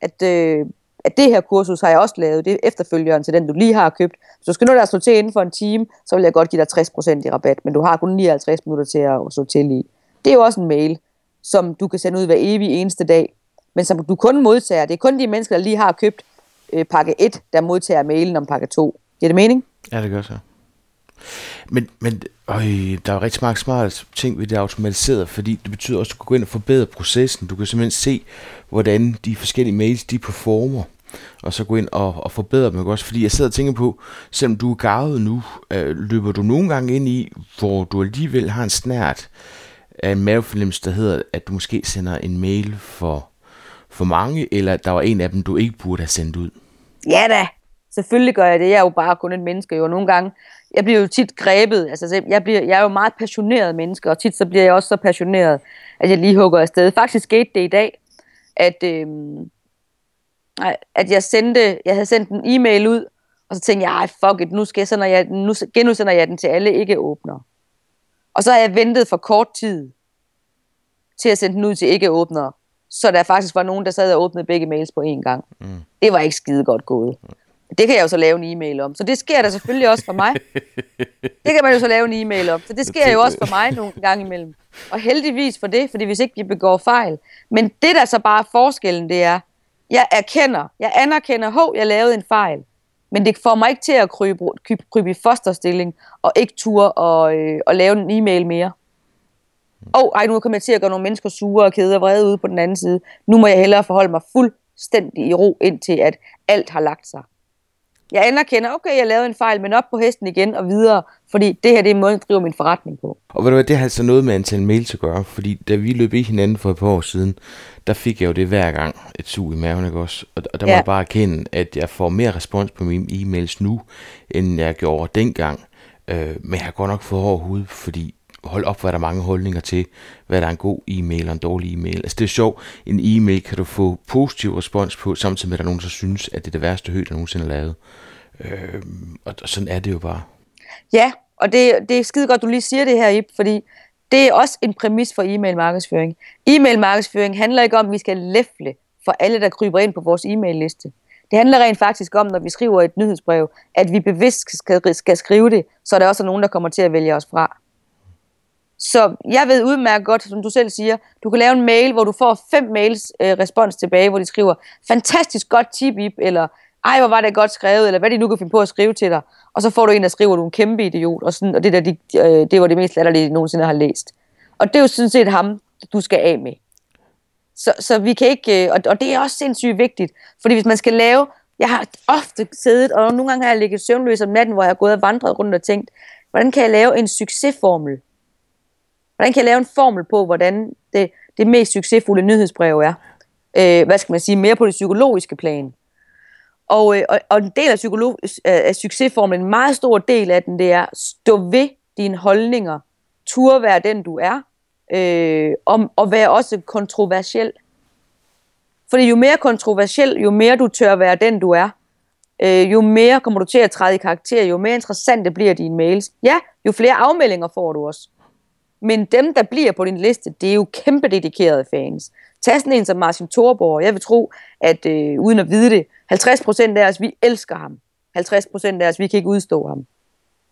at, øh, at det her kursus har jeg også lavet, det er efterfølgeren til den, du lige har købt. Hvis du skal nå dig at slå til inden for en time, så vil jeg godt give dig 60% i rabat, men du har kun 59 minutter til at slå til i. Det er jo også en mail, som du kan sende ud hver evig eneste dag, men som du kun modtager. Det er kun de mennesker, der lige har købt øh, pakke 1, der modtager mailen om pakke 2. Giver det mening? Ja, det gør så. Men, men og der er rigtig mange smarte ting ved det automatiseret, fordi det betyder også, at du kan gå ind og forbedre processen. Du kan simpelthen se, hvordan de forskellige mails, de performer og så gå ind og, og forbedre dem også. Fordi jeg sidder og tænker på, selvom du er gavet nu, øh, løber du nogle gange ind i, hvor du alligevel har en snært af en mavefornemmelse, der hedder, at du måske sender en mail for, for mange, eller der var en af dem, du ikke burde have sendt ud? Ja da, selvfølgelig gør jeg det. Jeg er jo bare kun et menneske, jo nogle gange. Jeg bliver jo tit grebet, altså jeg, bliver, jeg er jo meget passioneret menneske, og tit så bliver jeg også så passioneret, at jeg lige hugger afsted. Faktisk skete det i dag, at, øh, at jeg sendte, jeg havde sendt en e-mail ud, og så tænkte jeg, fuck it, nu, skal jeg sender jeg, nu genudsender jeg den til alle ikke-åbnere. Og så har jeg ventet for kort tid til at sende den ud til ikke-åbnere, så der faktisk var nogen, der sad og åbnede begge mails på én gang. Mm. Det var ikke skide godt gået. Mm. Det kan jeg jo så lave en e-mail om. Så det sker der selvfølgelig også for mig. Det kan man jo så lave en e-mail om. Så det sker jo også for mig nogle gange imellem. Og heldigvis for det, fordi hvis ikke vi begår fejl. Men det der så bare er forskellen, det er, jeg erkender, jeg anerkender, hov, jeg lavede en fejl. Men det får mig ikke til at krybe, krybe, krybe i fosterstilling, og ikke ture og, øh, og lave en e-mail mere. Og ej, nu kommer jeg til at gøre nogle mennesker sure og kede og vrede ude på den anden side. Nu må jeg hellere forholde mig fuldstændig i ro, indtil at alt har lagt sig. Jeg anerkender, okay, jeg lavede en fejl, men op på hesten igen og videre, fordi det her det er måden, jeg driver min forretning på. Og ved du hvad, det har altså noget med antal mails at gøre, fordi da vi løb i hinanden for et par år siden, der fik jeg jo det hver gang, et sug i maven, ikke også? Og, og der ja. må jeg bare erkende, at jeg får mere respons på mine e-mails nu, end jeg gjorde dengang. Øh, men jeg har godt nok fået hård hud, fordi hold op, hvor er der mange holdninger til, hvad der er en god e-mail og en dårlig e-mail. Altså det er sjovt, en e-mail kan du få positiv respons på, samtidig med at der er nogen, der synes, at det er det værste højt, der nogensinde er lavet. Øh, og sådan er det jo bare. Ja, Og det, det er skide godt, du lige siger det her, Ip, fordi det er også en præmis for e-mail markedsføring. E-mail markedsføring handler ikke om, at vi skal læfle for alle, der kryber ind på vores e-mail-liste. Det handler rent faktisk om, når vi skriver et nyhedsbrev, at vi bevidst skal, skal skrive det, så der også er nogen, der kommer til at vælge os fra. Så jeg ved udmærket godt, som du selv siger, du kan lave en mail, hvor du får fem mails øh, respons tilbage, hvor de skriver, fantastisk godt tip, Ip, eller ej, hvor var det godt skrevet, eller hvad de nu kan finde på at skrive til dig. Og så får du en, der skriver, du er en kæmpe idiot, og, sådan, og det, der, de, øh, det var det mest latterlige, de nogensinde har læst. Og det er jo sådan set ham, du skal af med. Så, så vi kan ikke, øh, og, og det er også sindssygt vigtigt, fordi hvis man skal lave, jeg har ofte siddet, og nogle gange har jeg ligget søvnløs om natten, hvor jeg har gået og vandret rundt og tænkt, hvordan kan jeg lave en succesformel? Hvordan kan jeg lave en formel på, hvordan det, det mest succesfulde nyhedsbrev er? Øh, hvad skal man sige, mere på det psykologiske plan. Og, øh, og, og en del af, psykolog, af succesformlen, en meget stor del af den, det er, stå ved dine holdninger, tur være den du er, øh, og, og være også kontroversiel. Fordi jo mere kontroversiel, jo mere du tør være den du er, øh, jo mere kommer du til at træde i karakter, jo mere interessante bliver dine mails. Ja, jo flere afmeldinger får du også. Men dem, der bliver på din liste, det er jo kæmpe dedikerede fans. Tag sådan en som Martin Thorborg. Jeg vil tro, at øh, uden at vide det, 50% af os, vi elsker ham. 50% af os, vi kan ikke udstå ham.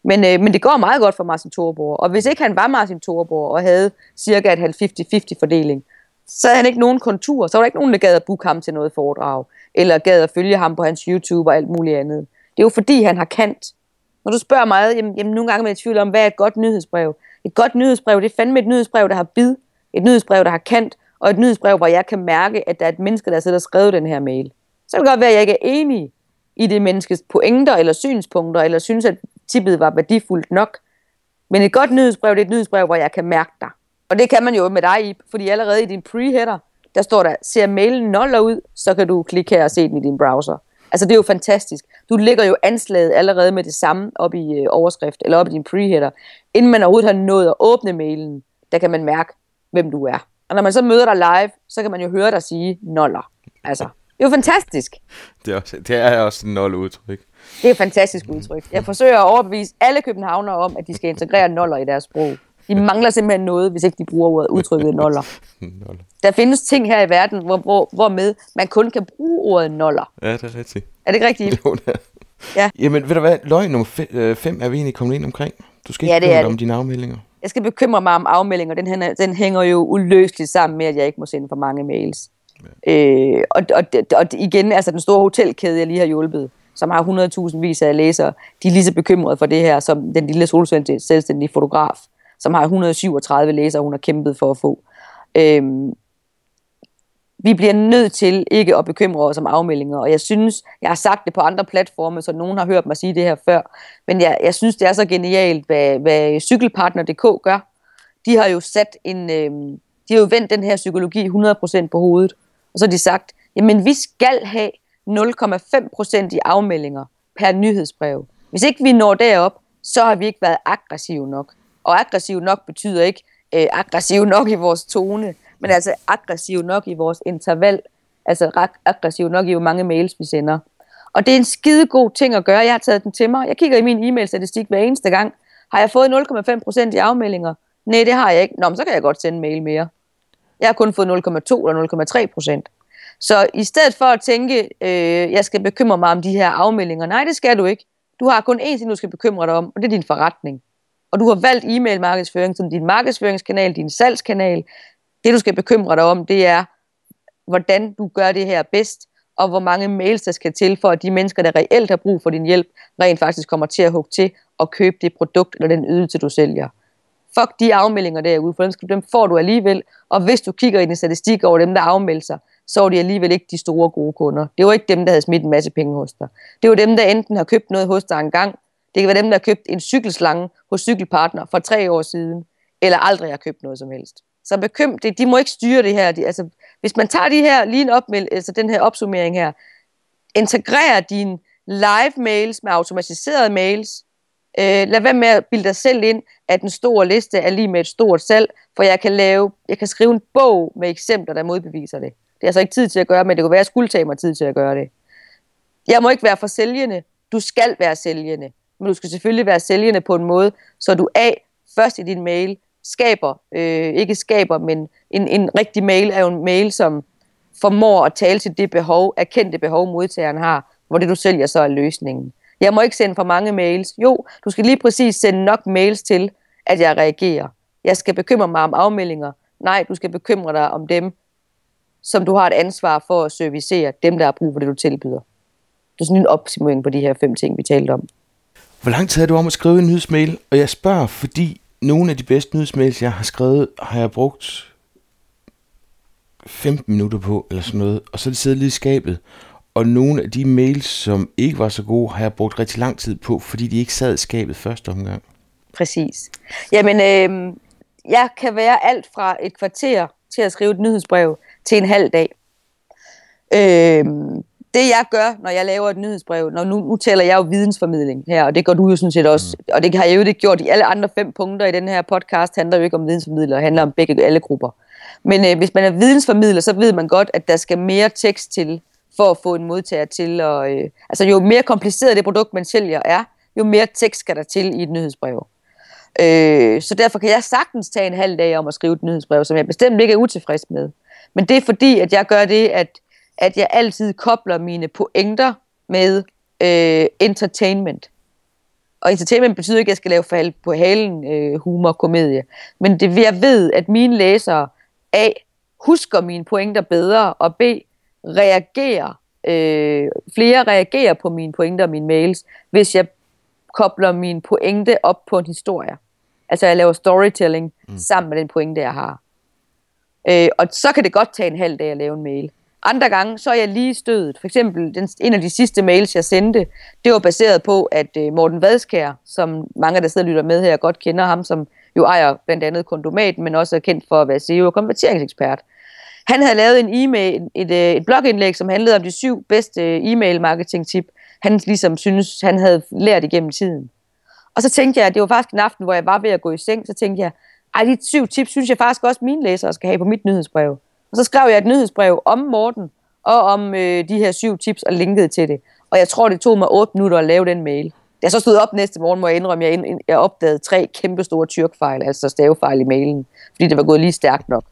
Men, øh, men det går meget godt for Martin Thorborg. Og hvis ikke han var Martin Thorborg og havde cirka et 50-50 fordeling, så havde han ikke nogen kontur. Så var der ikke nogen, der gad at booke ham til noget foredrag. Eller gad at følge ham på hans YouTube og alt muligt andet. Det er jo fordi, han har kant. Når du spørger mig, jamen, jamen nogle gange er jeg i tvivl om, hvad er et godt nyhedsbrev? Et godt nyhedsbrev, det er fandme et nyhedsbrev, der har bid. Et nyhedsbrev, der har kant. Og et nyhedsbrev, hvor jeg kan mærke, at der er et menneske, der sidder og skrevet den her mail. Så kan det godt være, at jeg ikke er enig i det menneskes pointer eller synspunkter, eller synes, at tippet var værdifuldt nok. Men et godt nyhedsbrev, det er et nyhedsbrev, hvor jeg kan mærke dig. Og det kan man jo med dig, fordi allerede i din preheader, der står der, ser mailen noller ud, så kan du klikke her og se den i din browser. Altså det er jo fantastisk. Du lægger jo anslaget allerede med det samme op i øh, overskrift, eller op i din pre-header. Inden man overhovedet har nået at åbne mailen, der kan man mærke, hvem du er. Og når man så møder dig live, så kan man jo høre dig sige noller. Altså, det er jo fantastisk. Det er, også, det er også en nolle udtryk. Det er et fantastisk udtryk. Jeg forsøger at overbevise alle københavnere om, at de skal integrere noller i deres sprog. De mangler simpelthen noget, hvis ikke de bruger ordet, udtrykket noller. noller. Der findes ting her i verden, hvor, hvor, hvor med man kun kan bruge ordet noller. Ja, det er rigtigt. Er det ikke rigtigt? Jo, det er. Ja. Jamen, ved du hvad? Løg nummer 5 øh, er vi egentlig kommet ind omkring. Du skal ikke ja, bekymre dig om dine afmeldinger. Jeg skal bekymre mig om afmeldinger. Den, hænger, den hænger jo uløseligt sammen med, at jeg ikke må sende for mange mails. Ja. Øh, og, og, og igen, altså den store hotelkæde, jeg lige har hjulpet, som har 100.000 vis af læsere, de er lige så bekymrede for det her, som den lille solsvendte selvstændige fotograf, som har 137 læsere, hun har kæmpet for at få. Øhm, vi bliver nødt til ikke at bekymre os om afmeldinger, og jeg synes, jeg har sagt det på andre platforme, så nogen har hørt mig sige det her før, men jeg, jeg synes, det er så genialt, hvad, hvad cykelpartner.dk gør. De har jo sat en, øhm, de har jo vendt den her psykologi 100% på hovedet, og så har de sagt, jamen vi skal have 0,5% i afmeldinger per nyhedsbrev. Hvis ikke vi når derop, så har vi ikke været aggressive nok. Og aggressiv nok betyder ikke øh, aggressiv nok i vores tone, men altså aggressiv nok i vores interval, altså aggressiv nok i hvor mange mails vi sender. Og det er en skide god ting at gøre. Jeg har taget den til mig. Jeg kigger i min e-mail-statistik hver eneste gang. Har jeg fået 0,5% i afmeldinger? Nej, det har jeg ikke. Nå, men så kan jeg godt sende en mail mere. Jeg har kun fået 0,2 eller 0,3% Så i stedet for at tænke, øh, jeg skal bekymre mig om de her afmeldinger, nej, det skal du ikke. Du har kun én ting, du skal bekymre dig om, og det er din forretning. Og du har valgt e-mail markedsføring som din markedsføringskanal, din salgskanal. Det, du skal bekymre dig om, det er, hvordan du gør det her bedst, og hvor mange mails, der skal til, for at de mennesker, der reelt har brug for din hjælp, rent faktisk kommer til at hugge til og købe det produkt eller den ydelse, du sælger. Fuck de afmeldinger derude, for dem, dem får du alligevel. Og hvis du kigger i din statistik over dem, der afmelder sig, så er de alligevel ikke de store gode kunder. Det var ikke dem, der havde smidt en masse penge hos dig. Det var dem, der enten har købt noget hos dig engang. Det kan være dem, der har købt en cykelslange hos Cykelpartner for tre år siden, eller aldrig har købt noget som helst. Så bekym, det, de må ikke styre det her. De, altså, hvis man tager de her, lige en opmeld, altså den her opsummering her, integrerer dine live mails med automatiserede mails, Øh, lad være med at bilde dig selv ind, at en stor liste er lige med et stort salg, for jeg kan, lave, jeg kan skrive en bog med eksempler, der modbeviser det. Det er altså ikke tid til at gøre, men det kunne være, at jeg skulle tage mig tid til at gøre det. Jeg må ikke være for sælgende. Du skal være sælgende men du skal selvfølgelig være sælgende på en måde, så du A, først i din mail, skaber, øh, ikke skaber, men en, en rigtig mail er jo en mail, som formår at tale til det behov, erkendte behov, modtageren har, hvor det du sælger så er løsningen. Jeg må ikke sende for mange mails. Jo, du skal lige præcis sende nok mails til, at jeg reagerer. Jeg skal bekymre mig om afmeldinger. Nej, du skal bekymre dig om dem, som du har et ansvar for at servicere, dem der har brug for det, du tilbyder. Det er sådan en opsummering på de her fem ting, vi talte om. Hvor lang tid har du om at skrive en nyhedsmail? Og jeg spørger, fordi nogle af de bedste nyhedsmails, jeg har skrevet, har jeg brugt 15 minutter på, eller sådan noget, og så er det siddet lige i skabet. Og nogle af de mails, som ikke var så gode, har jeg brugt rigtig lang tid på, fordi de ikke sad i skabet første omgang. Præcis. Jamen, øh, jeg kan være alt fra et kvarter til at skrive et nyhedsbrev til en halv dag. Øh, det jeg gør, når jeg laver et nyhedsbrev, når nu, nu tæller jeg jo vidensformidling her, og det gør du jo sådan set også, mm. og det har jeg jo ikke gjort i alle andre fem punkter i den her podcast, handler jo ikke om vidensformidler, det handler om begge alle grupper. Men øh, hvis man er vidensformidler, så ved man godt, at der skal mere tekst til, for at få en modtager til. Og, øh, altså jo mere kompliceret det produkt, man sælger er, jo mere tekst skal der til i et nyhedsbrev. Øh, så derfor kan jeg sagtens tage en halv dag om at skrive et nyhedsbrev, som jeg bestemt ikke er utilfreds med. Men det er fordi, at jeg gør det, at, at jeg altid kobler mine pointer med øh, entertainment. Og entertainment betyder ikke, at jeg skal lave for på halen øh, humor, komedie. Men det jeg ved, at mine læsere A. husker mine pointer bedre, og B. reagerer, øh, flere reagerer på mine pointer og mine mails, hvis jeg kobler min pointe op på en historie. Altså jeg laver storytelling mm. sammen med den pointe, jeg har. Øh, og så kan det godt tage en halv dag at lave en mail. Andre gange, så er jeg lige stødet. For eksempel, den, en af de sidste mails, jeg sendte, det var baseret på, at øh, Morten Vadskær, som mange, der sidder og lytter med her, godt kender ham, som jo ejer blandt andet Kondomat, men også er kendt for at være CEO og konverteringsekspert. Han havde lavet en e-mail, et, et, et blogindlæg, som handlede om de syv bedste øh, e-mail marketing tip, han ligesom synes, han havde lært igennem tiden. Og så tænkte jeg, at det var faktisk en aften, hvor jeg var ved at gå i seng, så tænkte jeg, ej, de syv tips synes jeg faktisk også, mine læsere skal have på mit nyhedsbrev. Og så skrev jeg et nyhedsbrev om Morten, og om øh, de her syv tips, og linkede til det. Og jeg tror, det tog mig otte minutter at lave den mail. Da jeg så stod op næste morgen, må jeg indrømme, at jeg, jeg opdagede tre kæmpe store tyrkfejl, altså stavefejl i mailen, fordi det var gået lige stærkt nok.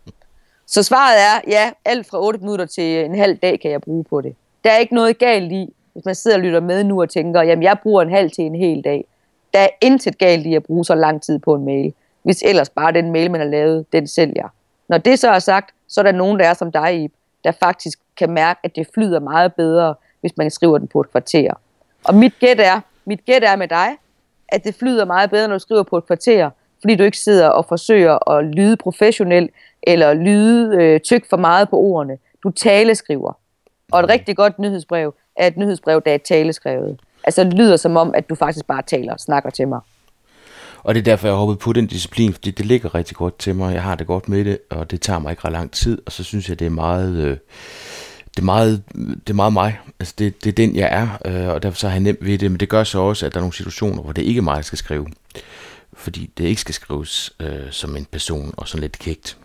Så svaret er, ja, alt fra 8 minutter til en halv dag kan jeg bruge på det. Der er ikke noget galt i, hvis man sidder og lytter med nu og tænker, jamen jeg bruger en halv til en hel dag. Der er intet galt i at bruge så lang tid på en mail, hvis ellers bare den mail, man har lavet, den sælger. Når det så er sagt, så er der nogen, der er som dig, Ib, der faktisk kan mærke, at det flyder meget bedre, hvis man skriver den på et kvarter. Og mit gæt er, mit gæt er med dig, at det flyder meget bedre, når du skriver på et kvarter, fordi du ikke sidder og forsøger at lyde professionel, eller lyde øh, tyk for meget på ordene. Du taleskriver. Og et rigtig godt nyhedsbrev er et nyhedsbrev, der er taleskrevet. Altså det lyder som om, at du faktisk bare taler og snakker til mig. Og det er derfor, jeg har hoppet på den disciplin, fordi det ligger rigtig godt til mig. Jeg har det godt med det, og det tager mig ikke ret lang tid, og så synes jeg, det er meget... Øh, det er meget, det er meget mig. Altså det, det er den, jeg er, øh, og derfor så har jeg nemt ved det. Men det gør så også, at der er nogle situationer, hvor det ikke er mig, der skal skrive. Fordi det ikke skal skrives øh, som en person og sådan lidt kægt.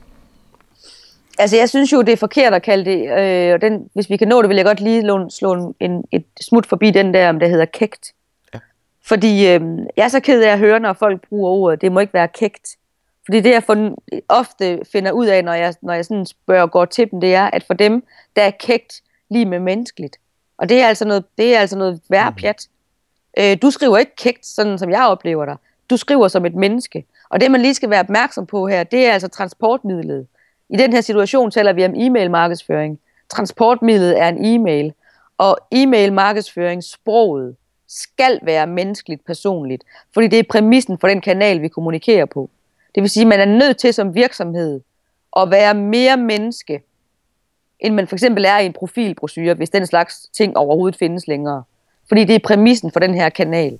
Altså, jeg synes jo, det er forkert at kalde det, øh, og den, hvis vi kan nå det, vil jeg godt lige slå, slå en, et smut forbi den der, om det hedder kægt. Fordi øh, jeg er så ked af at høre, når folk bruger ordet, det må ikke være kægt. Fordi det, jeg for, ofte finder ud af, når jeg, når jeg sådan spørger og går til dem, det er, at for dem, der er kægt lige med menneskeligt. Og det er altså noget, det er altså noget værre mm. pjat. Øh, du skriver ikke kægt, sådan som jeg oplever dig. Du skriver som et menneske. Og det, man lige skal være opmærksom på her, det er altså transportmidlet. I den her situation taler vi om e-mail markedsføring. Transportmidlet er en e-mail, og e-mail markedsføring, sproget, skal være menneskeligt personligt, fordi det er præmissen for den kanal, vi kommunikerer på. Det vil sige, at man er nødt til som virksomhed at være mere menneske, end man for eksempel er i en profilbrochure, hvis den slags ting overhovedet findes længere. Fordi det er præmissen for den her kanal.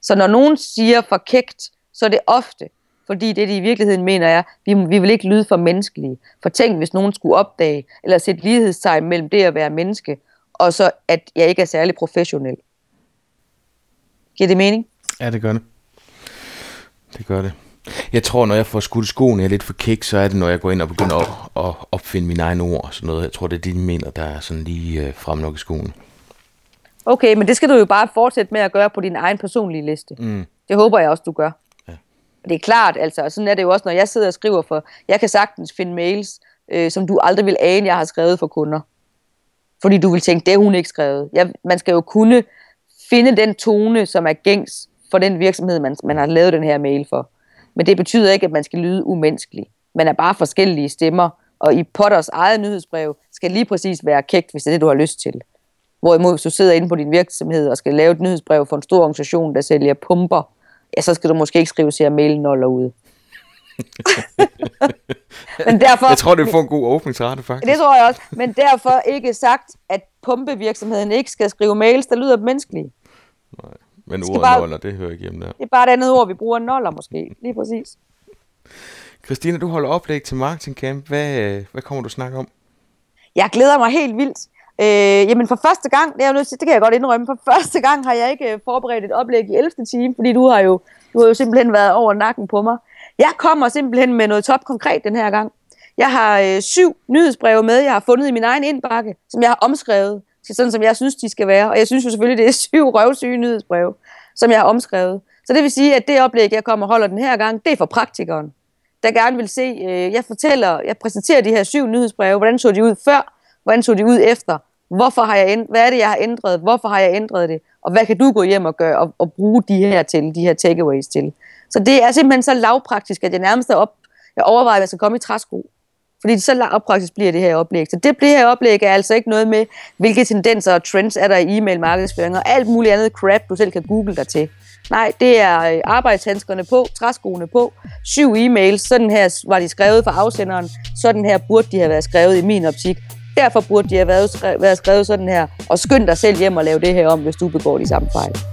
Så når nogen siger for kægt, så er det ofte, fordi det, de i virkeligheden mener er, vi, vi vil ikke lyde for menneskelige. For tænk, hvis nogen skulle opdage, eller sætte lighedstegn mellem det at være menneske, og så at jeg ikke er særlig professionel. Giver det mening? Ja, det gør det. Det gør det. Jeg tror, når jeg får skudt skoen, jeg er lidt for kæk, så er det, når jeg går ind og begynder at, at opfinde mine egne ord og sådan noget. Jeg tror, det er det, de mener, der er sådan lige øh, frem nok i skoen. Okay, men det skal du jo bare fortsætte med at gøre på din egen personlige liste. Mm. Det håber jeg også, du gør. Ja. Det er klart, altså, og sådan er det jo også, når jeg sidder og skriver for, jeg kan sagtens finde mails, øh, som du aldrig vil ane, jeg har skrevet for kunder. Fordi du vil tænke, det er hun ikke skrevet. Jeg, man skal jo kunne finde den tone, som er gængs for den virksomhed, man, man har lavet den her mail for. Men det betyder ikke, at man skal lyde umenneskelig. Man er bare forskellige stemmer, og i Potters eget nyhedsbrev skal lige præcis være kægt, hvis det er det, du har lyst til. Hvorimod hvis du sidder inde på din virksomhed og skal lave et nyhedsbrev for en stor organisation, der sælger pumper, ja, så skal du måske ikke skrive sig mail noller ud. men derfor, jeg tror, det får en god åbningsrate, faktisk. Det tror jeg også. Men derfor ikke sagt, at pumpevirksomheden ikke skal skrive mails, der lyder menneskelige. Nej, men ordet bare, noller, det hører ikke hjemme der. Det er bare et andet ord, vi bruger noller måske. Lige præcis. Christina, du holder oplæg til Marketing Camp. Hvad, hvad kommer du at snakke om? Jeg glæder mig helt vildt. Øh, jamen for første gang, det, er jo nødt til, det kan jeg godt indrømme, for første gang har jeg ikke forberedt et oplæg i 11. time, fordi du har jo, du har jo simpelthen været over nakken på mig. Jeg kommer simpelthen med noget top konkret den her gang. Jeg har øh, syv nyhedsbreve med, jeg har fundet i min egen indbakke, som jeg har omskrevet sådan, som jeg synes, de skal være. Og jeg synes jo selvfølgelig, det er syv røvsyge nyhedsbreve, som jeg har omskrevet. Så det vil sige, at det oplæg, jeg kommer og holder den her gang, det er for praktikeren, der gerne vil se, øh, jeg fortæller, jeg præsenterer de her syv nyhedsbreve, hvordan så de ud før, hvordan så de ud efter, hvorfor har jeg ændret, hvad er det, jeg har ændret, hvorfor har jeg ændret det, og hvad kan du gå hjem og gøre og, og bruge de her til, de her takeaways til. Så det er simpelthen så lavpraktisk, at jeg nærmest er op, jeg overvejer, at jeg skal komme i træsko. Fordi så lavpraktisk bliver det her oplæg. Så det, det her oplæg er altså ikke noget med, hvilke tendenser og trends er der i e-mail markedsføring og alt muligt andet crap, du selv kan google dig til. Nej, det er øh, arbejdshandskerne på, træskoene på, syv e-mails, sådan her var de skrevet for afsenderen, sådan her burde de have været skrevet i min optik. Derfor burde de have været, skrevet, været skrevet sådan her, og skynd dig selv hjem og lave det her om, hvis du begår de samme fejl.